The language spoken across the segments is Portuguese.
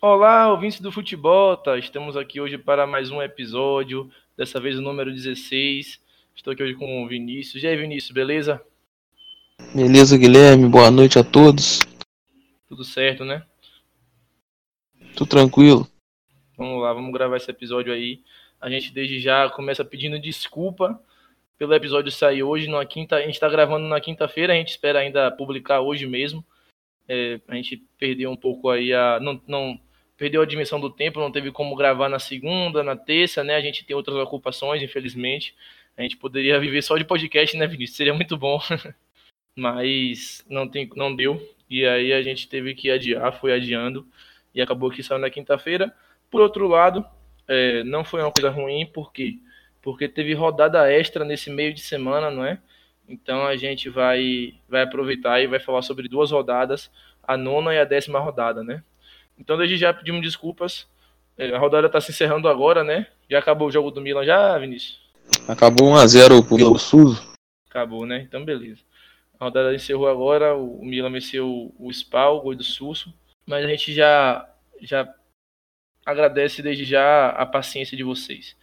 Olá, ouvintes do futebol, tá? Estamos aqui hoje para mais um episódio, dessa vez o número 16. Estou aqui hoje com o Vinícius. E aí, Vinícius, beleza? Beleza, Guilherme. Boa noite a todos. Tudo certo, né? Tudo tranquilo. Vamos lá, vamos gravar esse episódio aí. A gente desde já começa pedindo desculpa pelo episódio sair hoje, na quinta, a gente está gravando na quinta-feira, a gente espera ainda publicar hoje mesmo. É, a gente perdeu um pouco aí a. Não, não perdeu a dimensão do tempo, não teve como gravar na segunda, na terça, né? A gente tem outras ocupações, infelizmente. A gente poderia viver só de podcast, né, Vinícius? Seria muito bom. Mas não, tem, não deu. E aí a gente teve que adiar, foi adiando. E acabou que saiu na quinta-feira. Por outro lado, é, não foi uma coisa ruim, porque porque teve rodada extra nesse meio de semana, não é? Então a gente vai, vai aproveitar e vai falar sobre duas rodadas, a nona e a décima rodada, né? Então desde já pedimos desculpas. É, a rodada está se encerrando agora, né? Já acabou o jogo do Milan já, Vinícius? Acabou 1x0 pro o Suso. Acabou, né? Então beleza. A rodada encerrou agora, o Milan venceu o Spal, o gol do Susso. Mas a gente já, já agradece desde já a paciência de vocês.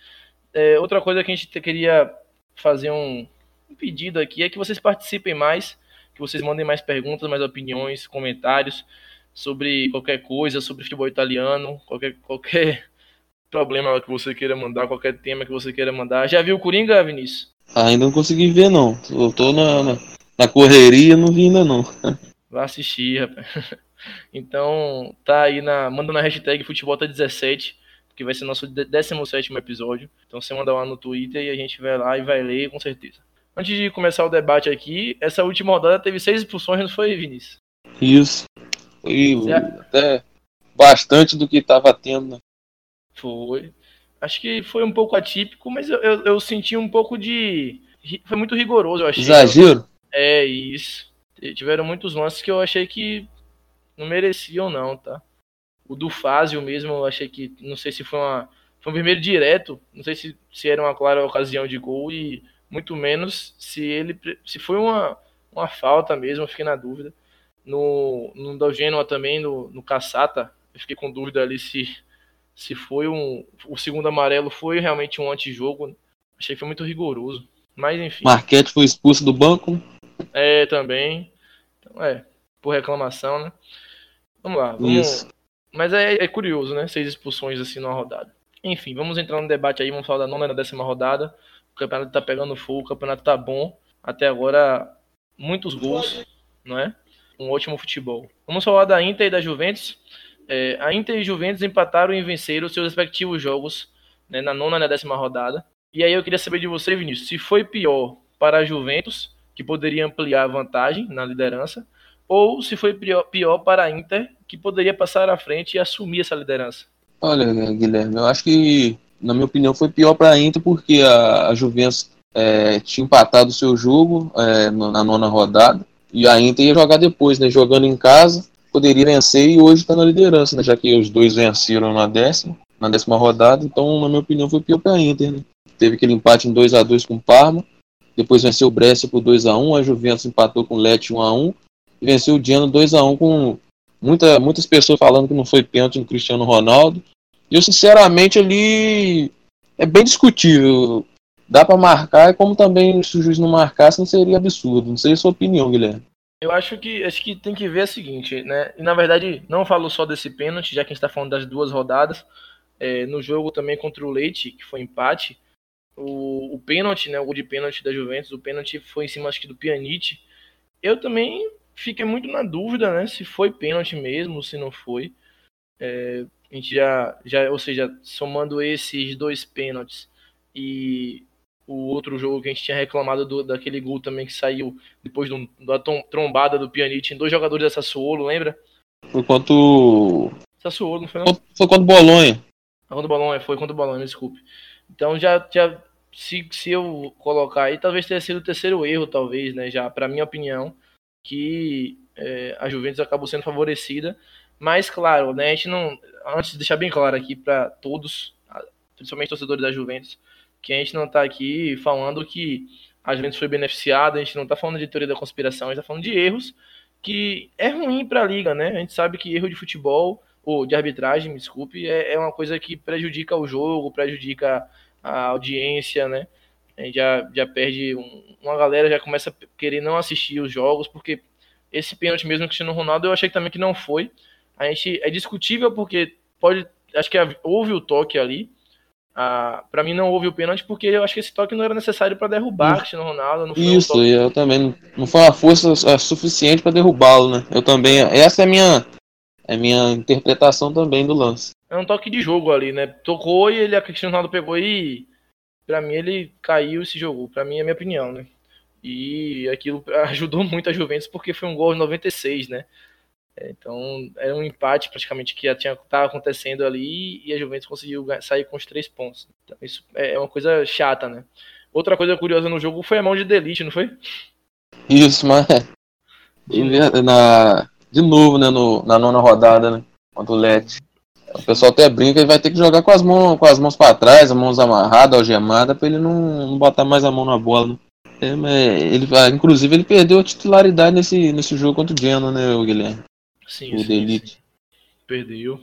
É, outra coisa que a gente queria fazer um, um pedido aqui é que vocês participem mais, que vocês mandem mais perguntas, mais opiniões, comentários sobre qualquer coisa, sobre futebol italiano, qualquer, qualquer problema que você queira mandar, qualquer tema que você queira mandar. Já viu o Coringa, Vinícius? Ainda não consegui ver, não. Eu tô na, na, na correria, não vi ainda, não. Vai assistir, rapaz. Então, tá aí na. Manda na hashtag Futebolta17 que vai ser nosso 17 episódio. Então você manda lá no Twitter e a gente vai lá e vai ler com certeza. Antes de começar o debate aqui, essa última rodada teve seis expulsões, não foi, Vinícius? Isso. Foi até bastante do que estava tendo. Né? Foi. Acho que foi um pouco atípico, mas eu, eu, eu, senti um pouco de. Foi muito rigoroso, eu achei. Exagero? É, isso. Tiveram muitos lances que eu achei que não mereciam, não, tá? O do Fázio mesmo, eu achei que. Não sei se foi uma. Foi um vermelho direto. Não sei se, se era uma clara ocasião de gol. E muito menos se ele. Se foi uma, uma falta mesmo, eu fiquei na dúvida. No, no da Genoa também, no, no Caçata, eu fiquei com dúvida ali se, se foi um. O segundo amarelo foi realmente um antijogo. Achei que foi muito rigoroso. Mas enfim. Marquete foi expulso do banco. É, também. Então, é, por reclamação, né? Vamos lá. Vamos, Isso. Mas é, é, curioso, né? Seis expulsões assim numa rodada. Enfim, vamos entrar no debate aí, vamos falar da nona e da décima rodada. O campeonato tá pegando fogo, o campeonato tá bom. Até agora, muitos gols, não é? Um ótimo futebol. Vamos falar da Inter e da Juventus. É, a Inter e Juventus empataram e venceram seus respectivos jogos né, na nona e na décima rodada. E aí eu queria saber de você, Vinícius, se foi pior para a Juventus, que poderia ampliar a vantagem na liderança, ou se foi pior, pior para a Inter, que poderia passar à frente e assumir essa liderança? Olha, Guilherme, eu acho que, na minha opinião, foi pior para a Inter porque a, a Juventus é, tinha empatado o seu jogo é, na nona rodada e a Inter ia jogar depois, né, jogando em casa, poderia vencer e hoje está na liderança, né, já que os dois venceram na décima, na décima rodada, então, na minha opinião, foi pior para a Inter. Né? Teve aquele empate em 2 a 2 com o Parma, depois venceu o Brescia por 2 a 1 a Juventus empatou com o Lecce 1 a 1 e venceu o Genoa 2 a 1 com muita, muitas pessoas falando que não foi pênalti no Cristiano Ronaldo. E eu, sinceramente, ali é bem discutível. Dá para marcar, como também se o juiz não marcasse, não seria absurdo. Não sei a sua opinião, Guilherme. Eu acho que acho que tem que ver o seguinte, né? E na verdade, não falo só desse pênalti, já que a gente está falando das duas rodadas. É, no jogo também contra o Leite, que foi empate, o, o pênalti, né? O de pênalti da Juventus, o pênalti foi em cima, acho que do Pjanic. Eu também fiquei muito na dúvida, né? Se foi pênalti mesmo, se não foi. É, a gente já, já, ou seja, somando esses dois pênaltis e o outro jogo que a gente tinha reclamado do, daquele gol também que saiu depois do, da trombada do Pjanic em dois jogadores da Sassuolo, lembra? Foi contra o... Sassuolo, não foi não? Foi contra o Bolonha. Ah, contra o Bolonha, foi contra o Bolonha, desculpe. Então já, já se, se eu colocar aí, talvez tenha sido o terceiro erro, talvez, né, já, para minha opinião, que é, a Juventus acabou sendo favorecida. Mas, claro, né, a gente não. Antes de deixar bem claro aqui para todos, principalmente torcedores da Juventus, que a gente não está aqui falando que a Juventus foi beneficiada, a gente não está falando de teoria da conspiração, a gente está falando de erros que é ruim para a liga, né? A gente sabe que erro de futebol, ou de arbitragem, me desculpe, é, é uma coisa que prejudica o jogo, prejudica a audiência, né? A gente já, já perde, um, uma galera já começa a querer não assistir os jogos, porque esse pênalti mesmo que Cristiano Ronaldo, eu achei também que não foi. A gente é discutível porque pode, acho que houve o toque ali, ah, para mim não houve o pênalti porque eu acho que esse toque não era necessário para derrubar Cristiano Ronaldo. Isso, um eu também não foi uma força é, suficiente para derrubá-lo, né? Eu também, essa é a minha, é minha interpretação também do lance. É um toque de jogo ali, né? Tocou e ele a Cristiano Ronaldo pegou e para mim ele caiu e se jogou. Para mim é a minha opinião, né? E aquilo ajudou muito a Juventus porque foi um gol de 96, né? É, então, era um empate praticamente que já tinha estava acontecendo ali e a Juventus conseguiu sair com os três pontos. Então, isso é, é uma coisa chata, né? Outra coisa curiosa no jogo foi a mão de Delite, não foi? Isso, mas de, na, de novo, né, no, na nona rodada, né, contra o Lete. O pessoal até brinca, ele vai ter que jogar com as mãos, com as mãos para trás, as mãos amarradas, algemadas, para ele não, não botar mais a mão na bola. Né? É, ele, ah, inclusive, ele perdeu a titularidade nesse, nesse jogo contra o Genoa, né, Guilherme? Sim, o sim. Sim. Perdeu.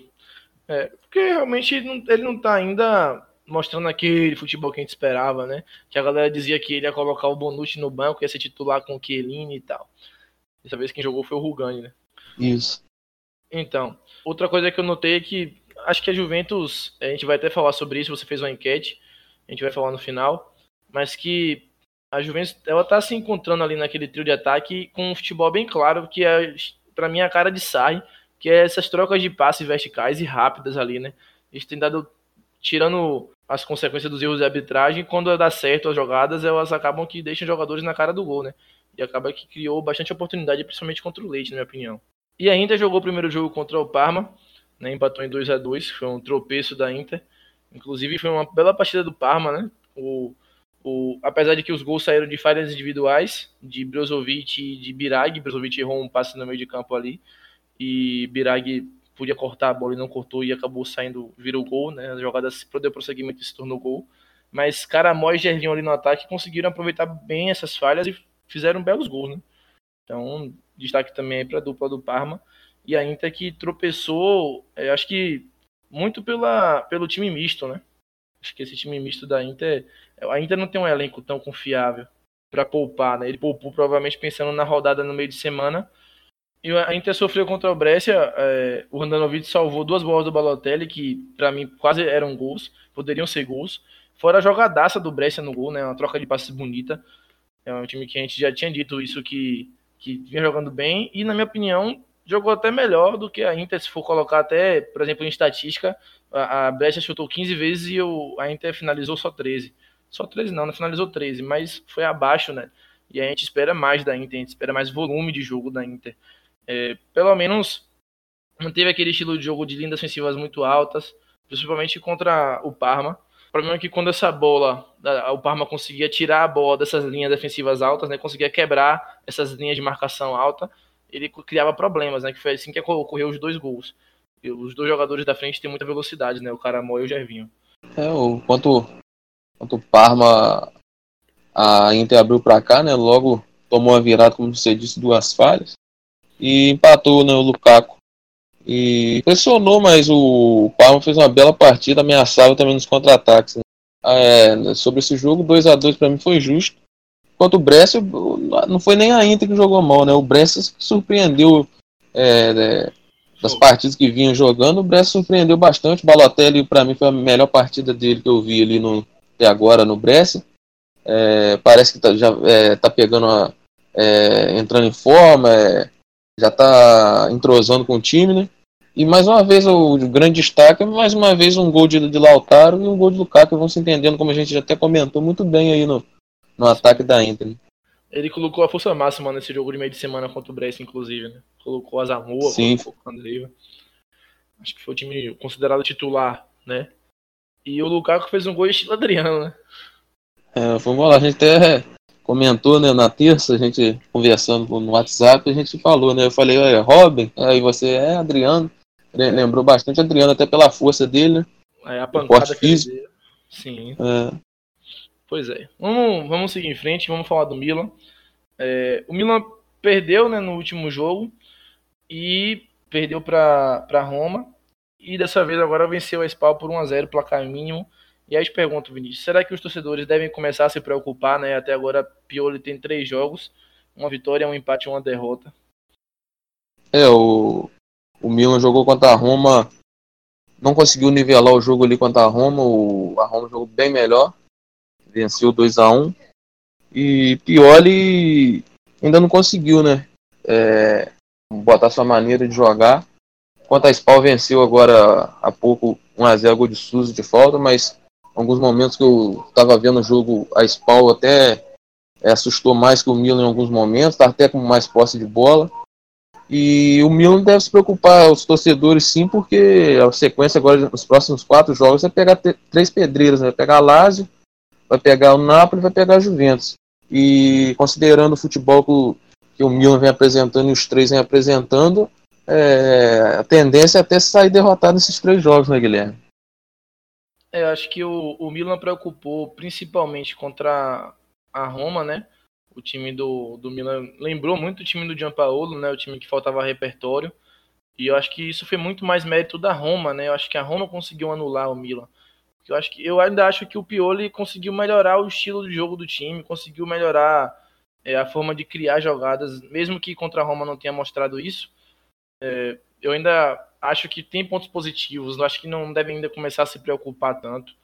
É, porque realmente ele não, ele não tá ainda mostrando aquele futebol que a gente esperava, né? Que a galera dizia que ele ia colocar o Bonucci no banco, ia ser titular com o Chiellini e tal. Dessa vez quem jogou foi o Rugani, né? Isso. Então, outra coisa que eu notei é que acho que a Juventus, a gente vai até falar sobre isso, você fez uma enquete, a gente vai falar no final, mas que a Juventus, ela tá se encontrando ali naquele trio de ataque com um futebol bem claro, que é para mim, a cara de Sarri, que é essas trocas de passes verticais e rápidas ali, né? Eles têm dado, tirando as consequências dos erros de arbitragem, quando dá certo as jogadas, elas acabam que deixam jogadores na cara do gol, né? E acaba que criou bastante oportunidade, principalmente contra o Leite, na minha opinião. E a Inter jogou o primeiro jogo contra o Parma, né? empatou em 2 a 2 foi um tropeço da Inter. Inclusive foi uma bela partida do Parma, né? O, o, apesar de que os gols saíram de falhas individuais, de Brozovic e de Birag, Brozovic errou um passe no meio de campo ali, e Birag podia cortar a bola e não cortou, e acabou saindo, virou gol, né, a jogada se deu prosseguimento e se tornou gol, mas Caramó e Gerlinho ali no ataque conseguiram aproveitar bem essas falhas e fizeram belos gols, né, então destaque também para a dupla do Parma, e a Inter que tropeçou, acho que muito pela, pelo time misto, né, acho que esse time misto da Inter ainda não tem um elenco tão confiável para poupar, né? Ele poupou provavelmente pensando na rodada no meio de semana. E a Inter sofreu contra o Brescia. É, o Randanovic salvou duas bolas do Balotelli, que para mim quase eram gols, poderiam ser gols. Fora a jogadaça do Brescia no gol, né? Uma troca de passes bonita. É um time que a gente já tinha dito isso que, que vinha jogando bem. E na minha opinião, jogou até melhor do que a Inter, se for colocar até, por exemplo, em estatística. A, a Brescia chutou 15 vezes e o, a Inter finalizou só 13. Só 13 não, não finalizou 13, mas foi abaixo, né? E a gente espera mais da Inter, a gente espera mais volume de jogo da Inter. É, pelo menos não teve aquele estilo de jogo de linhas ofensivas muito altas, principalmente contra o Parma. O problema é que quando essa bola, o Parma conseguia tirar a bola dessas linhas defensivas altas, né, conseguia quebrar essas linhas de marcação alta, ele criava problemas, né, que foi assim que ocorreu os dois gols. Os dois jogadores da frente têm muita velocidade, né, o Caramó e o Gervinho. É, o quanto Contra o Parma, a Inter abriu para cá, né? Logo tomou a virada, como você disse, duas falhas. E empatou né, o Lukaku. E pressionou, mas o Parma fez uma bela partida, ameaçava também nos contra-ataques. Né? É, sobre esse jogo, 2 a 2 para mim foi justo. Enquanto o Brescia, não foi nem a Inter que jogou mal, né? O Brescia surpreendeu é, é, das partidas que vinha jogando. O Brescia surpreendeu bastante. O Balotelli, para mim, foi a melhor partida dele que eu vi ali no, até agora no Brescia. É, parece que tá, já é, pegando a, é, entrando em forma, é, já está entrosando com o time, né? E mais uma vez o, o grande destaque é mais uma vez um gol de, de Lautaro e um gol de Lukaku, vão se entendendo, como a gente já até comentou muito bem aí no, no ataque da Inter. Ele colocou a força máxima nesse jogo de meio de semana contra o Brescia, inclusive, né? Colocou a Zamora, Sim. colocou o Andrei. Acho que foi o time considerado titular, né? E o Lukaku fez um gol estilo Adriano, né? É, vamos lá, a gente até comentou, né, na terça, a gente conversando no WhatsApp, a gente falou, né, eu falei, é Robin, aí você é Adriano, lembrou bastante Adriano, até pela força dele, né? É, a pancada físico. Sim. É. Pois é. Vamos, vamos seguir em frente, vamos falar do Milan. É, o Milan perdeu, né, no último jogo e perdeu para Roma e dessa vez agora venceu a Spal por 1 a 0 placar mínimo. E aí te pergunto, Vinícius, será que os torcedores devem começar a se preocupar, né? Até agora Pioli tem três jogos, uma vitória, um empate e uma derrota. É, o, o Milan jogou contra a Roma, não conseguiu nivelar o jogo ali contra a Roma, o, a Roma jogou bem melhor, venceu 2 a 1 E Pioli ainda não conseguiu, né? É, botar sua maneira de jogar. Quanto a Spal venceu agora há pouco 1x0 gol de Suzy de falta, mas alguns momentos que eu estava vendo o jogo, a Spal até é, assustou mais que o Milan em alguns momentos, está até com mais posse de bola. E o Milan deve se preocupar, os torcedores sim, porque a sequência agora, nos próximos quatro jogos, vai pegar três pedreiras, né? pegar Lazio, vai pegar o Napoli vai pegar a Juventus. E considerando o futebol que, que o Milan vem apresentando e os três vem apresentando, é, a tendência é até sair derrotado nesses três jogos, né, Guilherme? É, eu acho que o, o Milan preocupou principalmente contra a Roma, né? O time do, do Milan lembrou muito o time do Gianpaolo, né? O time que faltava repertório. E eu acho que isso foi muito mais mérito da Roma, né? Eu acho que a Roma conseguiu anular o Milan. Eu acho que eu ainda acho que o Pioli conseguiu melhorar o estilo de jogo do time, conseguiu melhorar é, a forma de criar jogadas, mesmo que contra a Roma não tenha mostrado isso. É, eu ainda acho que tem pontos positivos. Acho que não devem ainda começar a se preocupar tanto.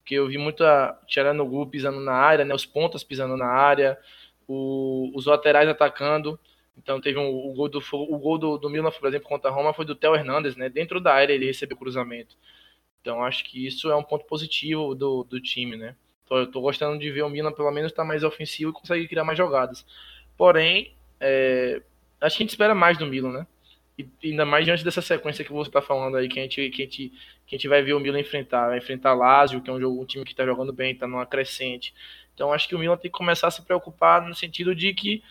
Porque eu vi muita Tcheranogu pisando na área, né? Os pontas pisando na área, o, os laterais atacando. Então teve um, o gol, do, o gol do, do Milan, por exemplo, contra a Roma foi do Theo Hernandes, né? Dentro da área ele recebeu cruzamento. Então acho que isso é um ponto positivo do, do time, né? Tô, eu tô gostando de ver o Milan pelo menos estar tá mais ofensivo e conseguir criar mais jogadas. Porém, é, acho que a gente espera mais do Milan, né? E ainda mais diante dessa sequência que você está falando aí, que a, gente, que, a gente, que a gente vai ver o Milan enfrentar. Vai enfrentar Lazio, que é um, jogo, um time que está jogando bem, está numa crescente. Então acho que o Milan tem que começar a se preocupar no sentido de que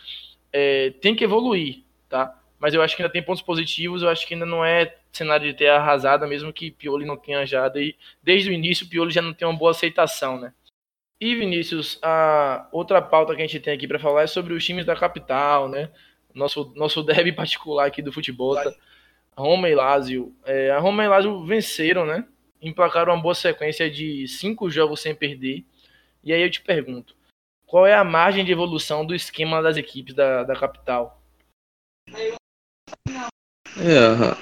é, tem que evoluir, tá? Mas eu acho que ainda tem pontos positivos, eu acho que ainda não é cenário de ter arrasado, mesmo que Pioli não tenha já. Desde o início, Pioli já não tem uma boa aceitação, né? E Vinícius, a outra pauta que a gente tem aqui para falar é sobre os times da capital, né? nosso, nosso derby particular aqui do futebol. Tá? Roma e Lazio. É, a Roma e Lazio venceram, né? Emplacaram uma boa sequência de cinco jogos sem perder. E aí eu te pergunto, qual é a margem de evolução do esquema das equipes da, da capital? É,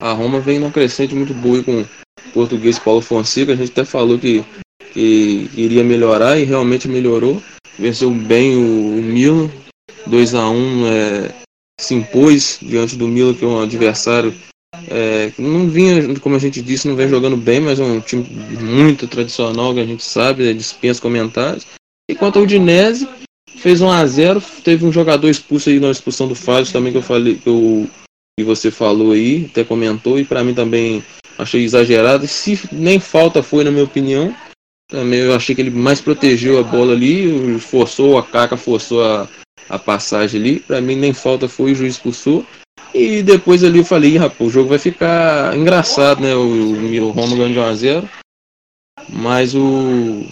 a Roma vem numa crescente muito boa com o português Paulo Fonseca. A gente até falou que, que iria melhorar e realmente melhorou. Venceu bem o, Milan, 2 a 1 é, se impôs diante do Milan, que é um adversário é, que não vinha, como a gente disse, não vem jogando bem, mas é um time muito tradicional, que a gente sabe, é, dispensa comentários. E quanto ao Udinese, fez 1 a 0 teve um jogador expulso aí na expulsão do Fábio também que eu falei, que, eu, que você falou aí, até comentou, e para mim também achei exagerado. Se nem falta foi, na minha opinião, também eu achei que ele mais protegeu a bola ali, forçou, a Caca forçou a, a passagem ali. Para mim nem falta foi, o juiz expulsou. E depois ali eu falei, rapaz, o jogo vai ficar engraçado, né? O, o Roma ganhou de 1x0. Mas o.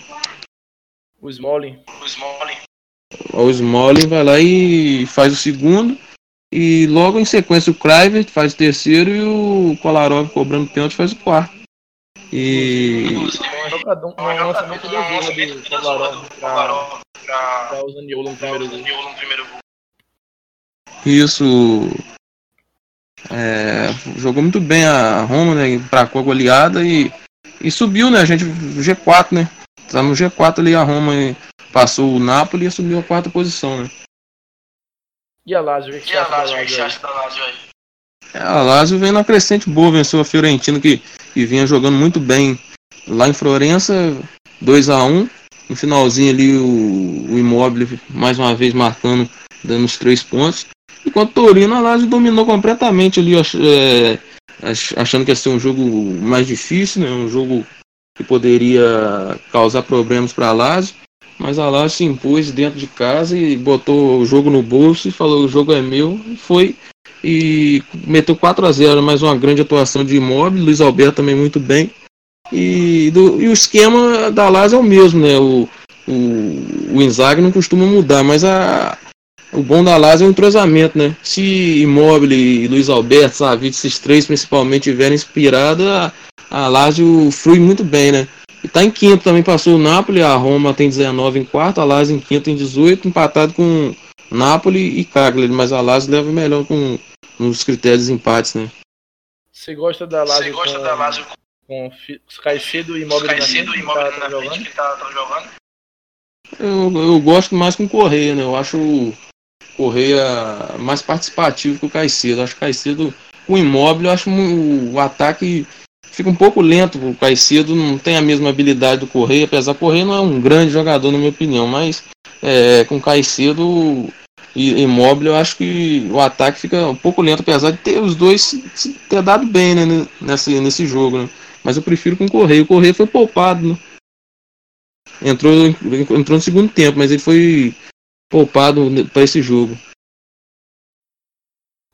O Smalling. O Smalling. O Smalling vai lá e faz o segundo. E logo em sequência o Kluivert faz o terceiro e o Kolarov cobrando pênalti faz o quarto. E. Um lançamento do Kolarov pra pra o Zaniolo no primeiro gol. Isso. É, jogou muito bem a Roma, né? Empracou a goleada e, e subiu, né? A gente, G4, né? Tá no G4 ali, a Roma passou o Napoli e assumiu a quarta posição, né? E a Lazio, o que, você acha da Lazio aí? É, a Lazio vem na crescente boa, venceu a Fiorentina que, que vinha jogando muito bem lá em Florença, 2 a 1 no finalzinho ali o, o Immobile mais uma vez marcando, dando os três pontos. Enquanto o Torino, a Lazio dominou completamente ali, é, achando que ia ser um jogo mais difícil, né? um jogo que poderia causar problemas para a Lazio. Mas a Lazio se impôs dentro de casa e botou o jogo no bolso e falou: o jogo é meu. E foi e meteu 4 a 0 mais uma grande atuação de Immobile. Luiz Alberto também muito bem. E, do, e o esquema da Lazio é o mesmo, né? O, o, o Inzaghi não costuma mudar, mas a, o bom da Lazio é o entrosamento, né? Se Immobile e Luiz Alberto, sabe, esses três principalmente tiverem inspirado, a, a Lazio flui muito bem, né? E tá em quinto também, passou o Napoli, a Roma tem 19 em quarto, a Lazio em quinto em 18, empatado com Napoli e Cagliari, mas a Lazio leva melhor com nos critérios de empates, né? Você gosta da Lazio? Você gosta com, da Lazio com Caicedo e Immobile Caicedo e Immobile na frente que tá, tá jogando? Eu, eu gosto mais com o Correia, né? Eu acho Correia mais participativo que o Caicedo. Acho que o Caicedo, o imóvel, eu acho o, o ataque fica um pouco lento. O Caicedo não tem a mesma habilidade do Correia, apesar que o Correia não é um grande jogador, na minha opinião, mas é, com Caicedo e imóvel, eu acho que o ataque fica um pouco lento, apesar de ter os dois ter dado bem né, nesse, nesse jogo. Né? Mas eu prefiro com o Correia. O Correia foi poupado, né? Entrou, entrou no segundo tempo, mas ele foi poupado para esse jogo.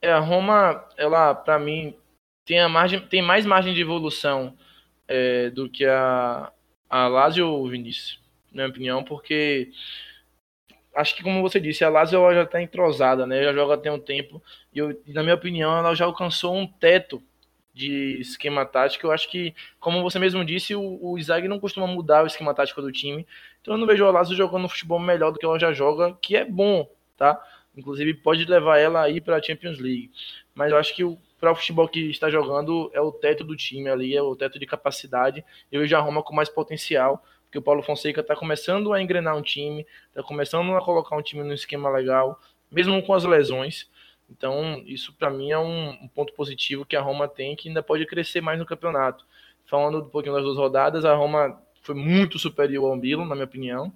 É, a Roma, ela, para mim, tem, a margem, tem mais margem de evolução é, do que a, a Lazio Vinícius, na minha opinião, porque acho que, como você disse, a Lazio já está entrosada, né? Já joga tem um tempo, e eu, na minha opinião, ela já alcançou um teto de esquema tático. Eu acho que, como você mesmo disse, o, o não costuma mudar o esquema tático do time. Então eu não vejo a Lazio jogando futebol melhor do que ela já joga, que é bom, tá? Inclusive pode levar ela aí para a Champions League. Mas eu acho que para o futebol que está jogando é o teto do time ali, é o teto de capacidade. Eu vejo a Roma com mais potencial, porque o Paulo Fonseca está começando a engrenar um time, está começando a colocar um time no esquema legal, mesmo com as lesões. Então, isso para mim é um, ponto positivo que a Roma tem, que ainda pode crescer mais no campeonato. Falando um pouquinho das duas rodadas, a Roma foi muito superior ao Milan, na minha opinião,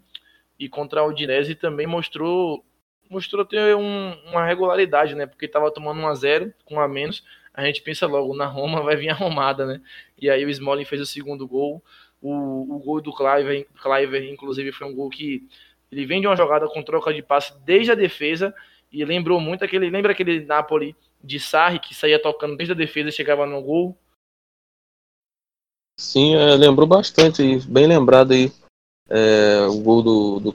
e contra a Udinese também mostrou mostrou ter um, uma regularidade, né? Porque estava tomando 1 a 0 com a menos, a gente pensa logo na Roma vai vir arrumada, né? E aí o Smalling fez o segundo gol, o, o gol do Cliver, Cliver inclusive foi um gol que ele vem de uma jogada com troca de passe desde a defesa e lembrou muito aquele. Lembra aquele Napoli de Sarri que saía tocando desde a defesa e chegava no gol? Sim, é, lembrou bastante, bem lembrado aí. É, o gol do, do.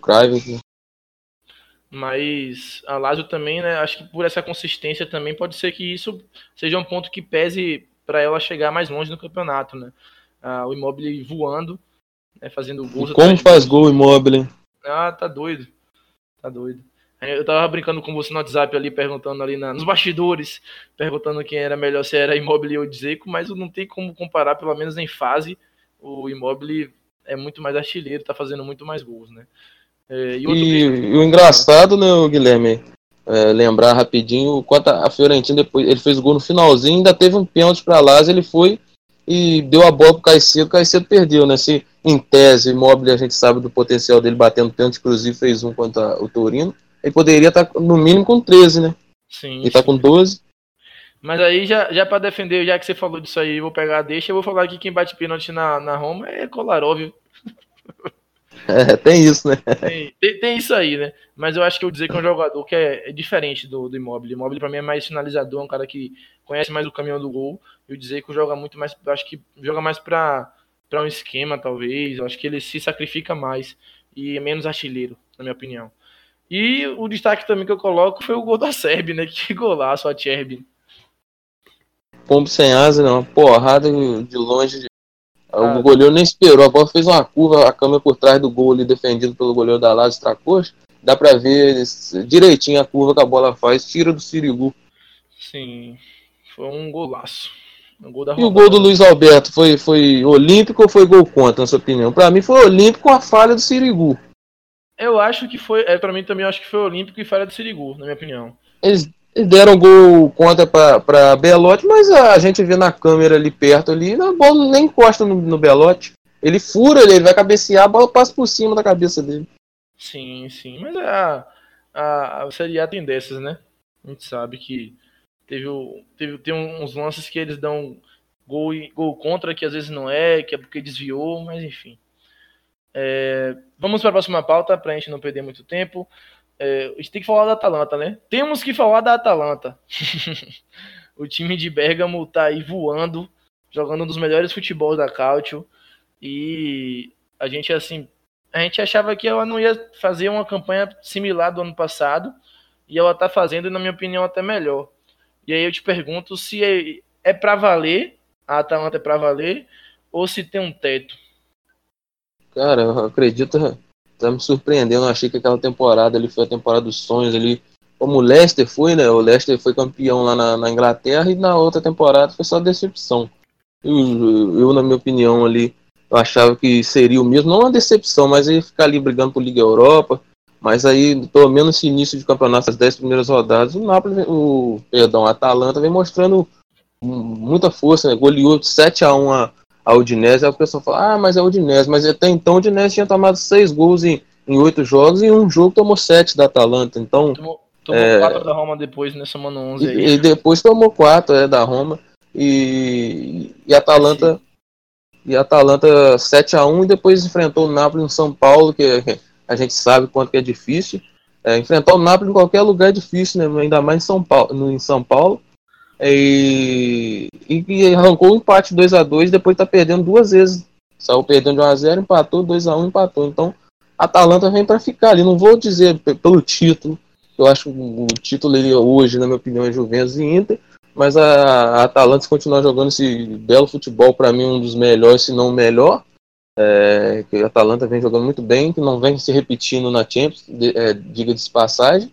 Mas a Lazio também, né? Acho que por essa consistência também pode ser que isso seja um ponto que pese para ela chegar mais longe no campeonato, né? Ah, o Immobile voando, né, fazendo gols. Como faz gol o Immobile? Ah, tá doido. Tá doido. Eu tava brincando com você no WhatsApp ali, perguntando ali na, nos bastidores, perguntando quem era melhor, se era Immobile ou Dzeko, mas não tem como comparar, pelo menos em fase, o Immobile é muito mais artilheiro, tá fazendo muito mais gols, né? É, e, e, o engraçado, né, Guilherme, é, lembrar rapidinho, quanto a Fiorentina, depois, ele fez o gol no finalzinho, ainda teve um pênalti para lá, ele foi e deu a bola pro Caicedo, o Caicedo perdeu, né? Se em tese, Immobile a gente sabe do potencial dele batendo pênalti, inclusive fez um contra o Torino ele poderia estar tá no mínimo com 13, né? Sim. Ele está com 12. Mas aí, já, já para defender, já que você falou disso aí, eu vou pegar a deixa, eu vou falar que quem bate pênalti na, na Roma é Kolarov. É, tem isso, né? Tem, tem, tem, isso aí, né? Mas eu acho que eu dizer que é um jogador que é, é diferente do, do Immobile. O Immobile, pra mim, é mais finalizador, um cara que conhece mais o caminho do gol. Eu dizer que joga muito mais, acho que joga mais pra, pra um esquema, talvez. Eu acho que ele se sacrifica mais e é menos artilheiro, na minha opinião. E o destaque também que eu coloco foi o gol da Serb, né? Que golaço a Cherby. Pombo sem asa, não. Porrada de longe. Ah, o goleiro nem esperou. A bola fez uma curva, a câmera por trás do gol ali, defendido pelo goleiro da Lazio Tracoxa. Dá pra ver direitinho a curva que a bola faz. Tira do Sirigu. Sim, foi um golaço. Um gol e o gol do Luiz Alberto foi, foi olímpico ou foi gol contra, na sua opinião? Pra mim foi olímpico a falha do Sirigu. Eu acho que foi. É, pra mim também, acho que foi Olímpico e falha do Sirigu, na minha opinião. Eles deram gol contra pra Belote, mas a gente vê na câmera ali perto ali, a bola nem encosta no, no Belote. Ele fura, ele vai cabecear, a bola passa por cima da cabeça dele. Sim, sim. Mas a, a, a Série A tem dessas, né? A gente sabe que teve, teve tem uns lances que eles dão gol, gol contra, que às vezes não é, que é porque desviou, mas enfim. É, vamos para a próxima pauta, para a gente não perder muito tempo. É, a gente tem que falar da Atalanta, né? Temos que falar da Atalanta. o time de Bergamo tá aí voando, jogando um dos melhores futebols da Calcio. E a gente, assim, a gente achava que ela não ia fazer uma campanha similar do ano passado, e ela tá fazendo, na minha opinião, até melhor. E aí eu te pergunto se é, é para valer, a Atalanta é para valer, ou se tem um teto. Cara, eu acredito, tá me surpreendendo. Eu achei que aquela temporada ali foi a temporada dos sonhos ali. Como o Leicester foi, né? O Leicester foi campeão lá na, na Inglaterra e na outra temporada foi só decepção. Eu, eu, na minha opinião, ali, eu achava que seria o mesmo, não uma decepção, mas ia ficar ali brigando por Liga Europa. Mas aí, pelo menos esse início de campeonato, as 10 primeiras rodadas, o Napoli, o, perdão, a Atalanta vem mostrando muita força, né? Goleou 7 a 1 a, a Udinese, aí o pessoal fala, ah, mas é a Udinese, mas até então o Udinese tinha tomado 6 gols em, em 8 jogos e um jogo tomou 7 da Atalanta, então... Tomou, tomou é, 4 da Roma depois, né, somando 11 aí. E, e depois tomou 4, é, da Roma, e, e a Atalanta... Sim. E a Atalanta 7 a 1 e depois enfrentou o Napoli em São Paulo, que a gente sabe quanto que é difícil. É, enfrentar o Napoli em qualquer lugar é difícil, né? ainda mais em São Paulo. Em São Paulo. E, e arrancou um empate 2 a 2 depois tá perdendo duas vezes. Saiu perdendo de 1x0, empatou, 2x1, empatou. Então, a Atalanta vem para ficar ali. Não vou dizer pelo título, eu acho que o título ele, hoje, na minha opinião, é Juventus e Inter. Mas a, a Atalanta, se continuar jogando esse belo futebol, para mim, um dos melhores, se não o melhor, é, que a Atalanta vem jogando muito bem, que não vem se repetindo na Champions, de, é, diga de passagem,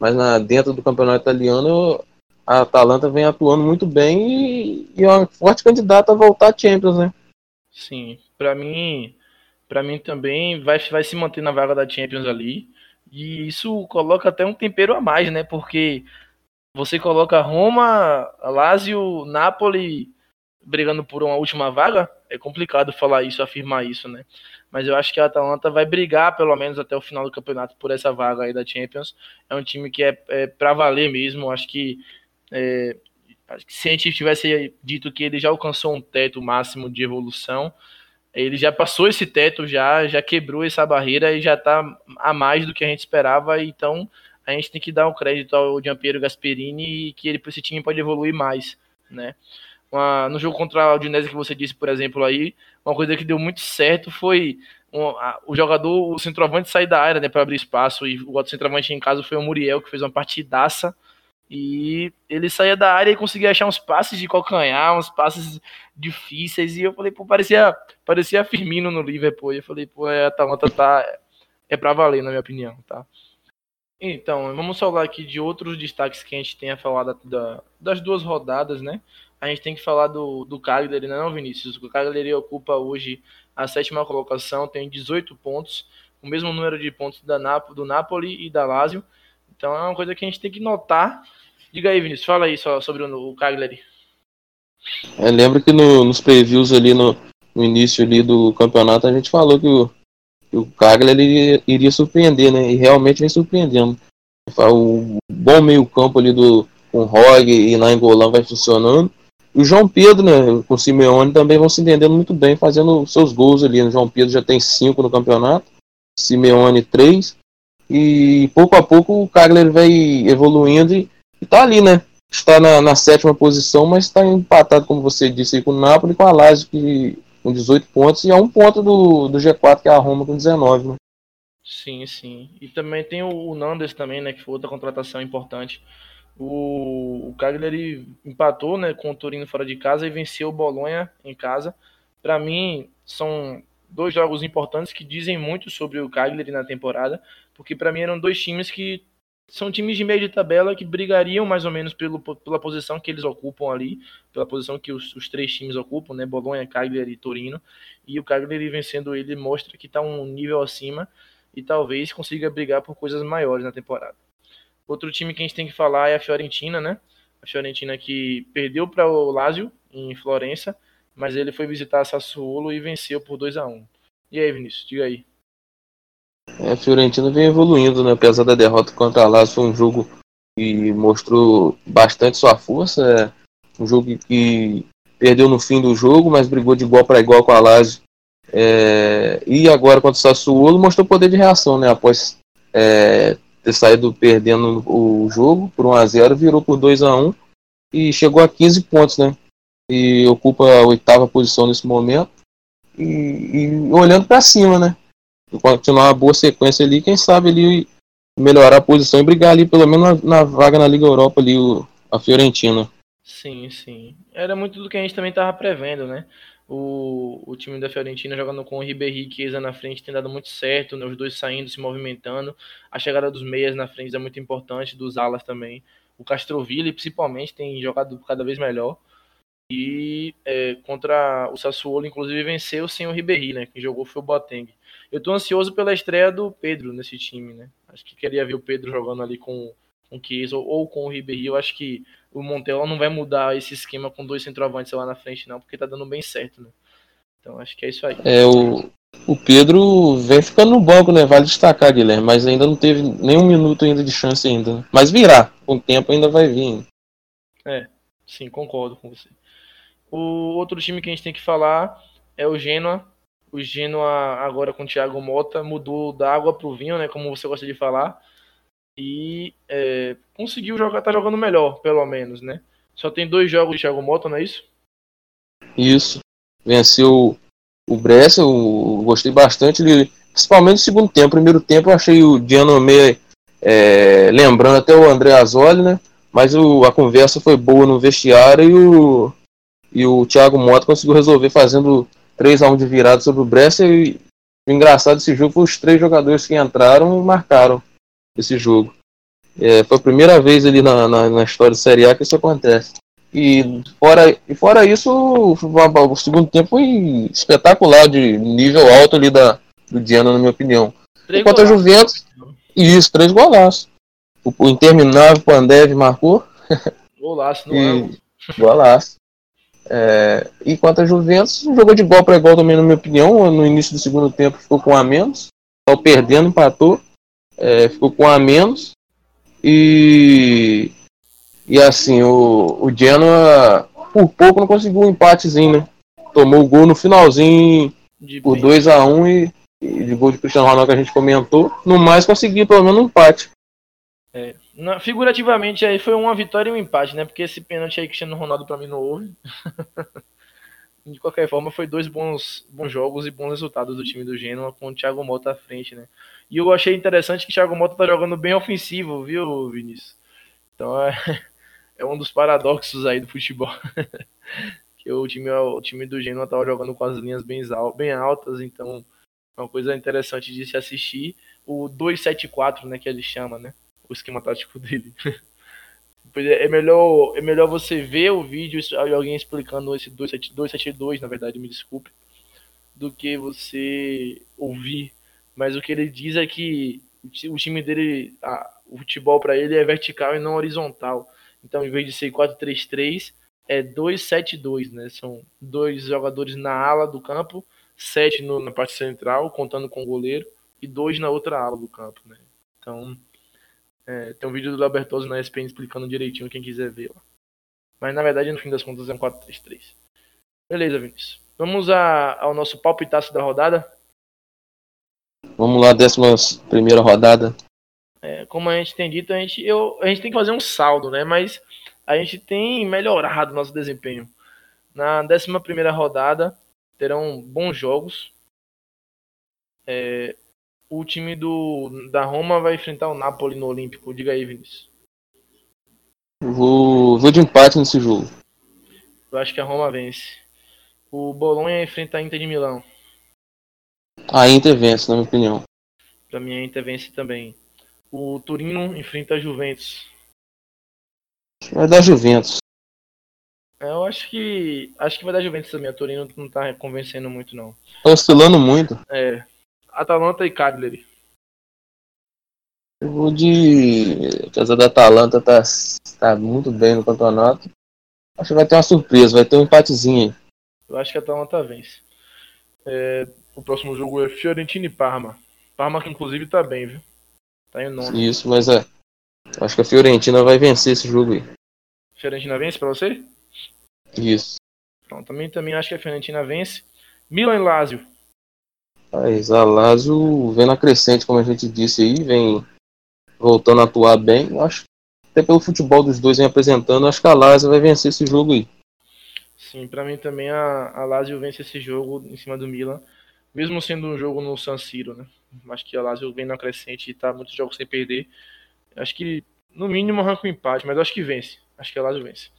mas na, dentro do campeonato italiano a Atalanta vem atuando muito bem e, e é uma forte candidata a voltar à Champions, né? Sim, para mim, para mim também vai, vai se manter na vaga da Champions ali. E isso coloca até um tempero a mais, né? Porque você coloca Roma, Lazio, Napoli brigando por uma última vaga, é complicado falar isso, afirmar isso, né? Mas eu acho que a Atalanta vai brigar, pelo menos até o final do campeonato, por essa vaga aí da Champions. É um time que é, é para valer mesmo. Acho que, é, se a gente tivesse dito que ele já alcançou um teto máximo de evolução, ele já passou esse teto, já, já quebrou essa barreira e já está a mais do que a gente esperava. Então a gente tem que dar um crédito ao Giampiero Gasperini e que ele, esse time pode evoluir mais, né? Uma, no jogo contra a Udinese que você disse, por exemplo, aí, uma coisa que deu muito certo foi um, a, o jogador, o centroavante sair da área, né, para abrir espaço, e o outro centroavante em casa foi o Muriel, que fez uma partidaça, e ele saía da área e conseguia achar uns passes de calcanhar, uns passes difíceis, e eu falei, pô, parecia, parecia Firmino no Liverpool, e eu falei, pô, é, a Atalanta tá, é pra valer, na minha opinião, tá? Então, vamos falar aqui de outros destaques que a gente tenha falado da, das duas rodadas, né? a gente tem que falar do, do Cagliari, não, é Vinícius? O Cagliari ocupa hoje a sétima colocação, tem 18 pontos, o mesmo número de pontos da do Napoli e da Lazio. Então é uma coisa que a gente tem que notar. Diga aí, Vinícius, fala aí só sobre o, o Cagliari. É, lembra que no, nos previews ali no, no, início ali do campeonato a gente falou que o, que o Cagliari iria, surpreender, né? E realmente vem surpreendendo. O bom meio campo ali do com Rog e Nainggolan vai funcionando. E o João Pedro, né, com o Simeone também vão se entendendo muito bem, fazendo seus gols ali. O João Pedro já tem cinco no campeonato, Simeone três. E pouco a pouco o Cagliari vai evoluindo e, está ali, né? Está na, na, sétima posição, mas está empatado, como você disse, com o Napoli com a Lazio que, com 18 pontos e é um ponto do, do G4 que é a Roma com 19, né? Sim, sim. E também tem o, o Nandes também, né? Que foi outra contratação importante. O, o Cagliari empatou né, com o Torino fora de casa e venceu o Bolonha em casa. Para mim, são dois jogos importantes que dizem muito sobre o Cagliari na temporada, porque para mim eram dois times que são times de meio de tabela que brigariam mais ou menos pelo, pela posição que eles ocupam ali, pela posição que os, os três times ocupam, né? Bolonha, Cagliari e Torino. E o Cagliari vencendo ele mostra que está um nível acima e talvez consiga brigar por coisas maiores na temporada. Outro time que a gente tem que falar é a Fiorentina, né? A Fiorentina que perdeu para o Lazio em Florença, mas ele foi visitar Sassuolo e venceu por 2 a 1 E aí, Vinícius, diga aí. É, a Fiorentina vem evoluindo, né? Apesar da derrota contra a Lazio, foi um jogo que mostrou bastante sua força. É um jogo que perdeu no fim do jogo, mas brigou de igual para igual com a Lazio. É, e agora contra o Sassuolo mostrou poder de reação, né? Após é, ter saído perdendo o jogo por 1 a 0 virou por 2 a 1 e chegou a 15 pontos, né? E ocupa a oitava posição nesse momento. E, e olhando para cima, né? Continuar uma boa sequência ali, quem sabe ele melhorar a posição e brigar ali, pelo menos na, na vaga na Liga Europa ali, o, a Fiorentina. Sim, sim. Era muito do que a gente também estava prevendo, né? O, o time da Fiorentina jogando com o Ribéry e Chiesa na frente tem dado muito certo, né? os dois saindo, se movimentando. A chegada dos meias na frente é muito importante, dos alas também. O Castroville, principalmente, tem jogado cada vez melhor. E é, contra o Sassuolo, inclusive, venceu sem o Ribéry, né? Quem jogou foi o Boateng. Eu tô ansioso pela estreia do Pedro nesse time, né? Acho que queria ver o Pedro jogando ali com, com o Chiesa ou com o Ribéry. Eu acho que o Montella não vai mudar esse esquema com dois centroavantes lá na frente, não, porque tá dando bem certo, né? Então acho que é isso aí. É, o, o Pedro vem ficando no banco, né? Vale destacar, Guilherme, mas ainda não teve nenhum minuto ainda de chance ainda. Né? Mas virá, com o tempo ainda vai vir. É, sim, concordo com você. O outro time que a gente tem que falar é o Genoa. O Genoa agora com o Thiago Mota mudou da água pro vinho, né? Como você gosta de falar e é, conseguiu jogar, tá jogando melhor, pelo menos, né? Só tem dois jogos de Thiago Mota, não é isso? Isso. Venceu o Brescia, eu gostei bastante, principalmente no segundo tempo. Primeiro tempo eu achei o Diano meio é, lembrando até o André Azoli, né? Mas o, a conversa foi boa no vestiário e o, e o Thiago Mota conseguiu resolver fazendo 3 a 1 de virada sobre o Brescia. E o engraçado desse jogo foi os três jogadores que entraram e marcaram esse jogo. É, foi a primeira vez ali na, na, na, história da Série A que isso acontece. E fora, e fora isso, o, segundo tempo foi espetacular, de nível alto ali da, do Diana, na minha opinião. Três Enquanto a Juventus, isso, três golaços. O, o interminável Pandev marcou. Golaço, não é? Golaço. É, enquanto a Juventus jogou de igual para igual também, na minha opinião. No início do segundo tempo ficou com a menos. Só perdendo, empatou é, ficou com a menos. E, e assim, o, o Genoa por pouco não conseguiu um empatezinho, né? Tomou o gol no finalzinho de por 2x1 um e, e, de gol de Cristiano Ronaldo que a gente comentou. No mais conseguiu pelo menos um empate. É, na, figurativamente aí foi uma vitória e um empate, né? Porque esse pênalti aí Cristiano Ronaldo pra mim não houve. de qualquer forma, foi dois bons, bons jogos e bons resultados do time do Genoa com o Thiago Mota à frente, né? E eu achei interessante que o Thiago Mota tá jogando bem ofensivo, viu, Vinícius? Então é, é um dos paradoxos aí do futebol. que o time, o time do Genoa tava jogando com as linhas bem, bem altas, então é uma coisa interessante de se assistir. O 274, né, que ele chama, né? O esquema tático dele. É, é melhor, é melhor você ver o vídeo e alguém explicando esse 272, na verdade, me desculpe, do que você ouvir mas o que ele diz é que o time dele, a, o futebol para ele é vertical e não horizontal. Então, em vez de ser 4-3-3, é 2-7-2, né? São dois jogadores na ala do campo, sete no, na parte central, contando com o goleiro, e dois na outra ala do campo, né? Então, é, tem um vídeo do Labertoso na ESPN explicando direitinho quem quiser ver lá. Mas na verdade, no fim das contas, é um 4-3-3. Beleza, Vinícius. Vamos a, ao nosso palpitaço da rodada. Vamos lá, décima primeira rodada. É, como a gente tem dito, a gente, eu, a gente tem que fazer um saldo, né? Mas a gente tem melhorado nosso desempenho. Na décima primeira rodada terão bons jogos. É, o time do, da Roma vai enfrentar o Napoli no Olímpico. Diga aí, Vinícius. Vou, vou de empate nesse jogo. Eu acho que a Roma vence. O Bolonha enfrenta a Inter de Milão. A Inter vence, na minha opinião. Pra mim, a Inter vence também. O Turino enfrenta a Juventus. Vai dar Juventus. É, eu acho que. Acho que vai dar Juventus também. A Turino não tá convencendo muito, não. Tá oscilando muito. É. Atalanta e Cagliari. Eu vou de. Apesar da Atalanta tá, tá muito bem no campeonato. Acho que vai ter uma surpresa, vai ter um empatezinho aí. Eu acho que a Atalanta vence. É, o próximo jogo é Fiorentina e Parma. Parma que inclusive tá bem, viu? Tá em nono. Isso, mas é. Acho que a Fiorentina vai vencer esse jogo aí. Fiorentina vence pra você? Isso. Então, também, também acho que a Fiorentina vence. Milan e Lazio. Mas a Lazio vem na crescente, como a gente disse aí, vem voltando a atuar bem. Acho até pelo futebol dos dois vem apresentando, acho que a Lazio vai vencer esse jogo aí. Sim, para mim também a, a Lazio vence esse jogo em cima do Milan mesmo sendo um jogo no San Siro, né? Acho que a Lazio vem na crescente e tá muitos jogos sem perder. Acho que no mínimo arranca um empate, mas acho que vence. Acho que a Lazio vence.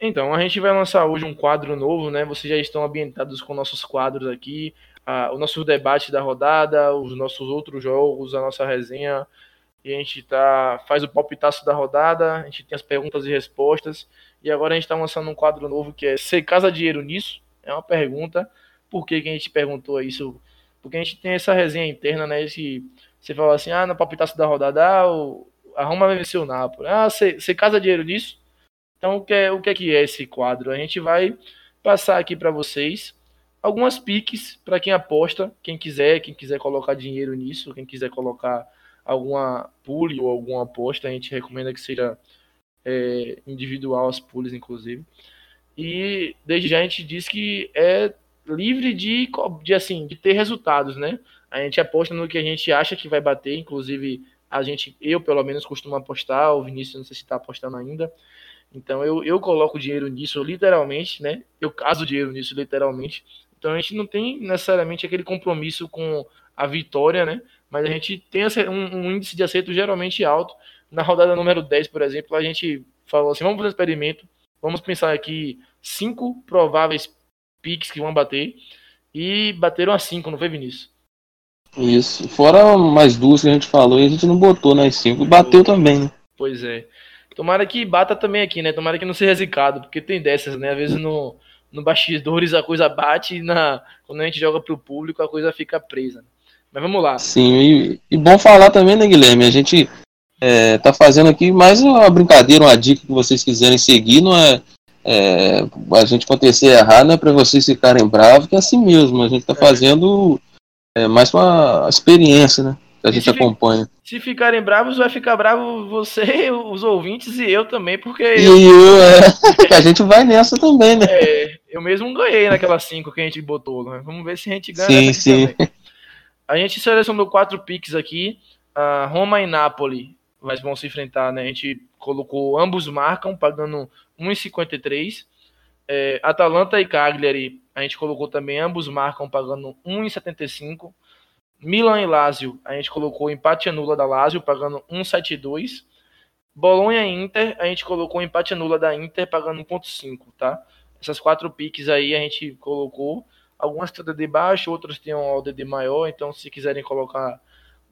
Então, a gente vai lançar hoje um quadro novo, né? Vocês já estão ambientados com nossos quadros aqui, a, o nosso debate da rodada, os nossos outros jogos, a nossa resenha. E a gente tá, faz o palpitaço da rodada, a gente tem as perguntas e respostas. E agora a gente está lançando um quadro novo que é Você casa dinheiro nisso? É uma pergunta. Por que, que a gente perguntou isso? Porque a gente tem essa resenha interna, né? Esse, você fala assim, ah, no palpitaço da rodada, ah, o, a Roma vai vencer o Napoli. Ah, você casa dinheiro nisso? Então, o que, é, o que é que é esse quadro? A gente vai passar aqui para vocês algumas piques para quem aposta, quem quiser, quem quiser colocar dinheiro nisso, quem quiser colocar alguma pule ou alguma aposta, a gente recomenda que seja é, individual as pools, inclusive. E desde já a gente diz que é livre de, de assim de ter resultados, né? A gente aposta no que a gente acha que vai bater, inclusive a gente, eu pelo menos costumo apostar, o Vinícius não sei se está apostando ainda. Então eu, eu coloco dinheiro nisso literalmente, né? Eu caso dinheiro nisso literalmente. Então a gente não tem necessariamente aquele compromisso com a vitória, né? Mas a gente tem um, índice de acerto geralmente alto. Na rodada número 10, por exemplo, a gente falou assim: vamos fazer um experimento, vamos pensar aqui cinco prováveis piques que vão bater. E bateram a cinco, não foi, Vinícius? Isso. Fora mais duas que a gente falou e a gente não botou nas cinco. Bateu também, né? Pois é. Tomara que bata também aqui, né? Tomara que não seja zicado, porque tem dessas, né? Às vezes no, no bastidores a coisa bate e na, quando a gente joga pro público a coisa fica presa. Mas vamos lá. Sim, e, e bom falar também, né, Guilherme? A gente é, tá fazendo aqui mais uma brincadeira, uma dica que vocês quiserem seguir, não é, é a gente acontecer errar, não é para vocês ficarem bravos, que é assim mesmo. A gente tá é. fazendo é, mais uma experiência, né? A gente acompanha. Se ficarem bravos, vai ficar bravo você, os ouvintes e eu também, porque. E eu, eu é. a gente vai nessa também, né? É, eu mesmo ganhei naquelas cinco que a gente botou, né? Vamos ver se a gente ganha. Sim, sim. Também. A gente selecionou quatro piques aqui. Uh, Roma e Napoli mas vão se enfrentar, né? A gente colocou ambos marcam, pagando 1,53. É, Atalanta e Cagliari, a gente colocou também ambos marcam, pagando 1,75. Milan e Lazio, a gente colocou empate anula da Lazio, pagando 1,72. Bolonha e Inter, a gente colocou empate anula da Inter, pagando 1,5, tá? Essas quatro piques aí a gente colocou. Algumas têm DD baixo, outras têm um DD maior, então se quiserem colocar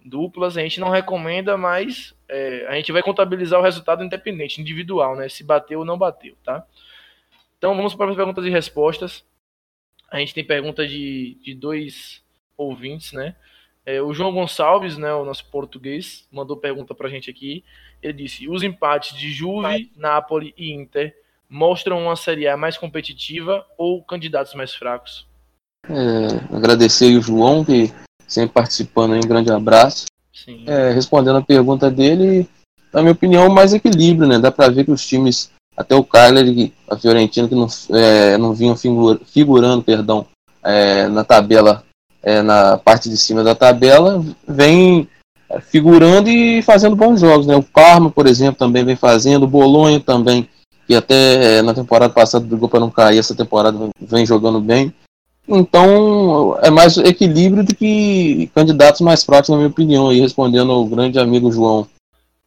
duplas, a gente não recomenda, mas é, a gente vai contabilizar o resultado independente, individual, né? Se bateu ou não bateu, tá? Então vamos para as perguntas e respostas. A gente tem pergunta de, de dois ouvintes, né? É, o João Gonçalves, né, o nosso português, mandou pergunta pra gente aqui. Ele disse: os empates de Juve, Napoli e Inter mostram uma Série A mais competitiva ou candidatos mais fracos? É, agradecer o João, que sempre participando aí, um grande abraço. É, respondendo a pergunta dele, na minha opinião, mais equilíbrio, né? Dá pra ver que os times, até o Cagliari, a Fiorentina, que não, é, não vinham figurando, perdão, é, na tabela é, na parte de cima da tabela, vem é, figurando e fazendo bons jogos. Né? O Parma, por exemplo, também vem fazendo, o Bolonha também, que até é, na temporada passada brigou para não cair, essa temporada vem jogando bem. Então é mais equilíbrio do que candidatos mais fracos, na minha opinião, aí respondendo ao grande amigo João.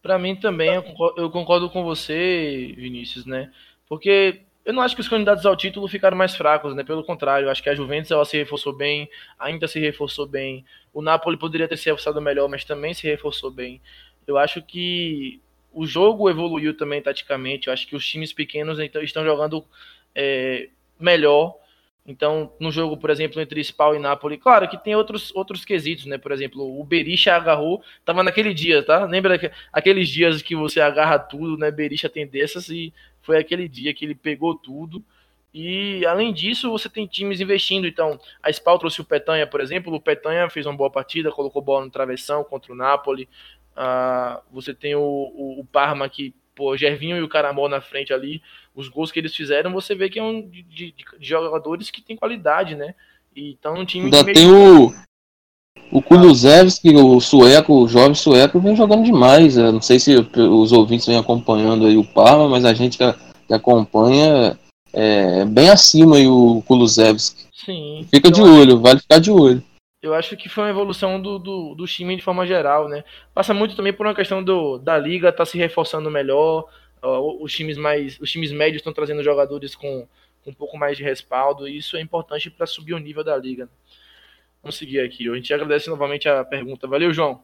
Para mim também, eu concordo com você, Vinícius, né? Porque eu não acho que os candidatos ao título ficaram mais fracos, né? Pelo contrário, acho que a Juventus ela se reforçou bem, ainda se reforçou bem. O Napoli poderia ter se reforçado melhor, mas também se reforçou bem. Eu acho que o jogo evoluiu também taticamente. Eu acho que os times pequenos então, estão jogando é, melhor. Então, no jogo, por exemplo, entre Spal e Napoli, claro que tem outros, outros quesitos, né? Por exemplo, o Berisha agarrou, tava naquele dia, tá? Lembra aqueles dias que você agarra tudo, né? Berisha tem dessas e foi aquele dia que ele pegou tudo. E além disso, você tem times investindo. Então, a Spal trouxe o Petanha, por exemplo. O Petanha fez uma boa partida, colocou bola no travessão contra o Napoli. Uh, você tem o, o, o, Parma que, pô, Gervinho e o Caramol na frente ali. Os gols que eles fizeram, você vê que é um de, de, de jogadores que tem qualidade, né? E então um time Ainda tem o, o Kulusevski, o sueco, o jovem sueco, vem jogando demais. Eu não sei se os ouvintes vêm acompanhando aí o Parma, mas a gente que, que acompanha é bem acima aí o Kulusevski. Sim. Fica de olho, vale ficar de olho. eu acho que foi uma evolução do, do, do time de forma geral, né? Passa muito também por uma questão do, da liga tá se reforçando melhor, os times mais, os times médios estão trazendo jogadores com, com um pouco mais de respaldo, e isso é importante para subir o nível da liga. Né? Vamos seguir aqui. A gente agradece novamente a pergunta. Valeu, João.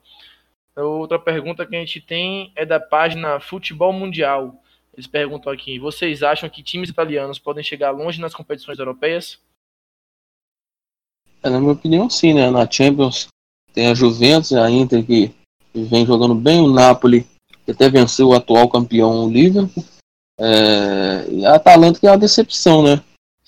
Outra pergunta que a gente tem é da página Futebol Mundial. Eles perguntam aqui: vocês acham que times italianos podem chegar longe nas competições europeias? É, na minha opinião, sim, né? Na Champions tem a Juventus, a Inter que vem jogando bem, o Napoli que até venceu o atual campeão o Liverpool, é, e a Atalanta que é uma decepção, né?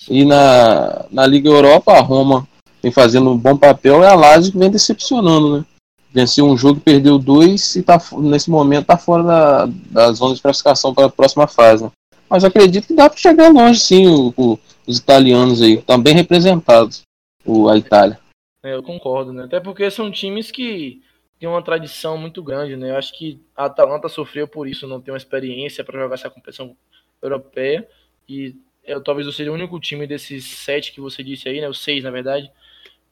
E na, na Liga Europa, a Roma vem fazendo um bom papel, e a Lazio que vem decepcionando, né? Venceu um jogo, perdeu dois e tá, nesse momento está fora da, da zona de classificação para a próxima fase. Né? Mas acredito que dá para chegar longe, sim, o, o, os italianos aí, estão bem representados, o, a Itália. É, eu concordo, né? Até porque são times que têm uma tradição muito grande, né? Eu acho que a Atalanta sofreu por isso, não tem uma experiência para jogar essa competição europeia. E eu talvez eu seja o único time desses sete que você disse aí, né? Os seis, na verdade,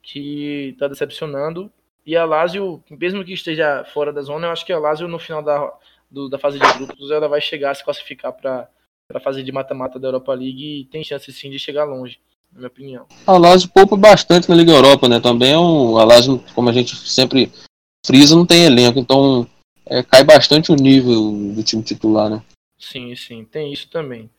que está decepcionando e a Lazio, mesmo que esteja fora da zona, eu acho que a Lazio no final da, do, da fase de grupos ela vai chegar a se classificar para a fase de mata-mata da Europa League e tem chance sim de chegar longe, na minha opinião. A Lazio poupa bastante na Liga Europa, né? Também é um, a Lazio, como a gente sempre frisa, não tem elenco, então é, cai bastante o nível do time titular, né? Sim, sim, tem isso também.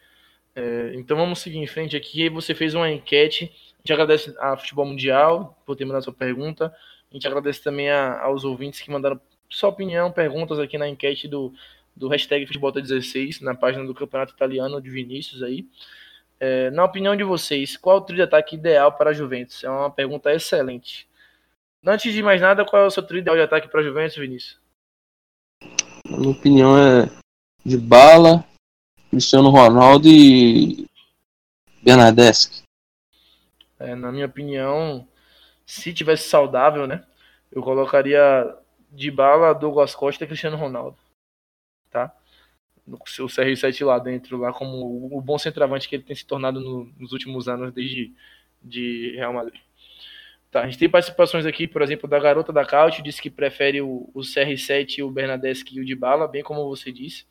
É, então vamos seguir em frente aqui. Você fez uma enquete. A gente agradece a Futebol Mundial por ter mandado sua pergunta. A gente agradece também a, aos ouvintes que mandaram sua opinião, perguntas aqui na enquete do, do hashtag Futebolta16, na página do Campeonato Italiano de Vinícius aí. É, na opinião de vocês, qual o trio de ataque ideal para a Juventus? É uma pergunta excelente. Antes de mais nada, qual é o seu trio ideal de ataque para a Juventus, Vinícius? Na minha opinião é de bala, Cristiano Ronaldo e Bernadeschi. É, na minha opinião, se tivesse saudável, né? Eu colocaria de bala Douglas Costa e Cristiano Ronaldo. Tá? O seu CR7 lá dentro, lá como o bom centroavante que ele tem se tornado no, nos últimos anos desde de Real Madrid. Tá, a gente tem participações aqui, por exemplo, da garota da Caute, disse que prefere o, o CR7 o Bernadeschi e o de bala, bem como você disse.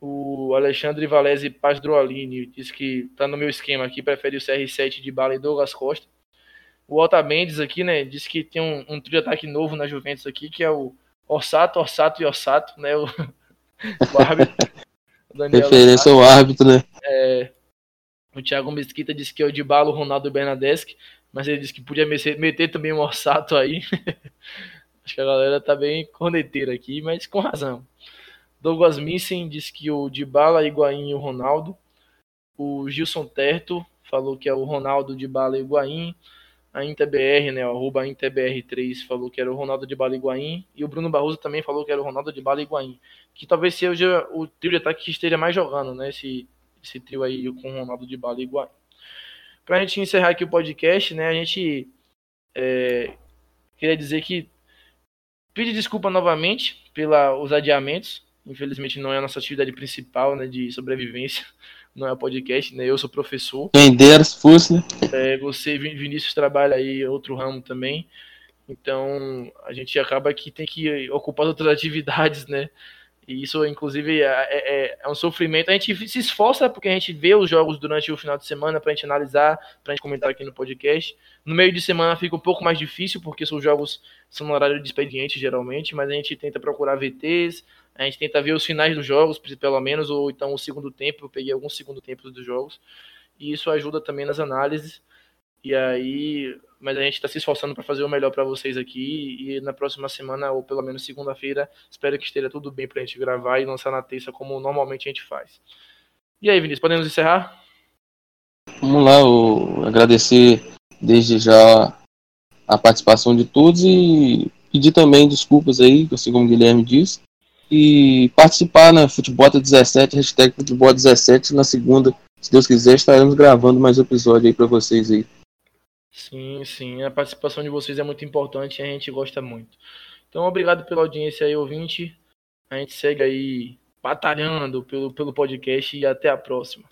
O Alexandre Valese Pasdroalini disse que tá no meu esquema aqui, prefere o CR7 de bala e Douglas Costa. O Alta Mendes aqui, né, disse que tem um, um trio de ataque novo na Juventus aqui, que é o Orsato, Orsato e Orsato, né, o, o árbitro. O Referência ao árbitro, né? É, o Thiago Mesquita disse que é o de bala o Ronaldo Bernadeschi, mas ele disse que podia meter, meter também um Orsato aí. Acho que a galera tá bem corneteira aqui, mas com razão. Douglas Missen disse que o de bala, Higuaín e o Ronaldo. O Gilson Terto falou que é o Ronaldo de bala e Higuaín a InterBR, né, arroba InterBR3 falou que era o Ronaldo de Bala Higuaín, e o Bruno Barroso também falou que era o Ronaldo de Bala Higuaín, que talvez seja o trio de ataque que esteja mais jogando, né, esse, esse trio aí com o Ronaldo de Bala Higuaín. Pra gente encerrar aqui o podcast, né, a gente é, queria dizer que pede desculpa novamente pelos adiamentos, infelizmente não é a nossa atividade principal, né, de sobrevivência, não é podcast, né? Eu sou professor. Quem dera se fosse, né? É, você, Vinícius, trabalha aí outro ramo também. Então, a gente acaba que tem que ocupar outras atividades, né? E isso, inclusive, é, é, é, um sofrimento. A gente se esforça porque a gente vê os jogos durante o final de semana para a gente analisar, para a gente comentar aqui no podcast. No meio de semana fica um pouco mais difícil porque os jogos são no horário de expediente, geralmente, mas a gente tenta procurar VTs, a gente tenta ver os finais dos jogos, pelo menos, ou então o segundo tempo. Eu peguei alguns segundo tempos dos jogos. E isso ajuda também nas análises. E aí, mas a gente está se esforçando para fazer o melhor para vocês aqui. E na próxima semana, ou pelo menos segunda-feira, espero que esteja tudo bem para a gente gravar e lançar na terça, como normalmente a gente faz. E aí, Vinícius, podemos encerrar? Vamos lá, eu agradecer desde já a participação de todos e pedir também desculpas aí, assim como o Guilherme disse, e participar na Futebol 17, hashtag Futebol 17, na segunda, se Deus quiser, estaremos gravando mais episódio aí para vocês aí. Sim, sim, a participação de vocês é muito importante e a gente gosta muito. Então, obrigado pela audiência aí, ouvinte. A gente segue aí batalhando pelo, pelo podcast e até a próxima.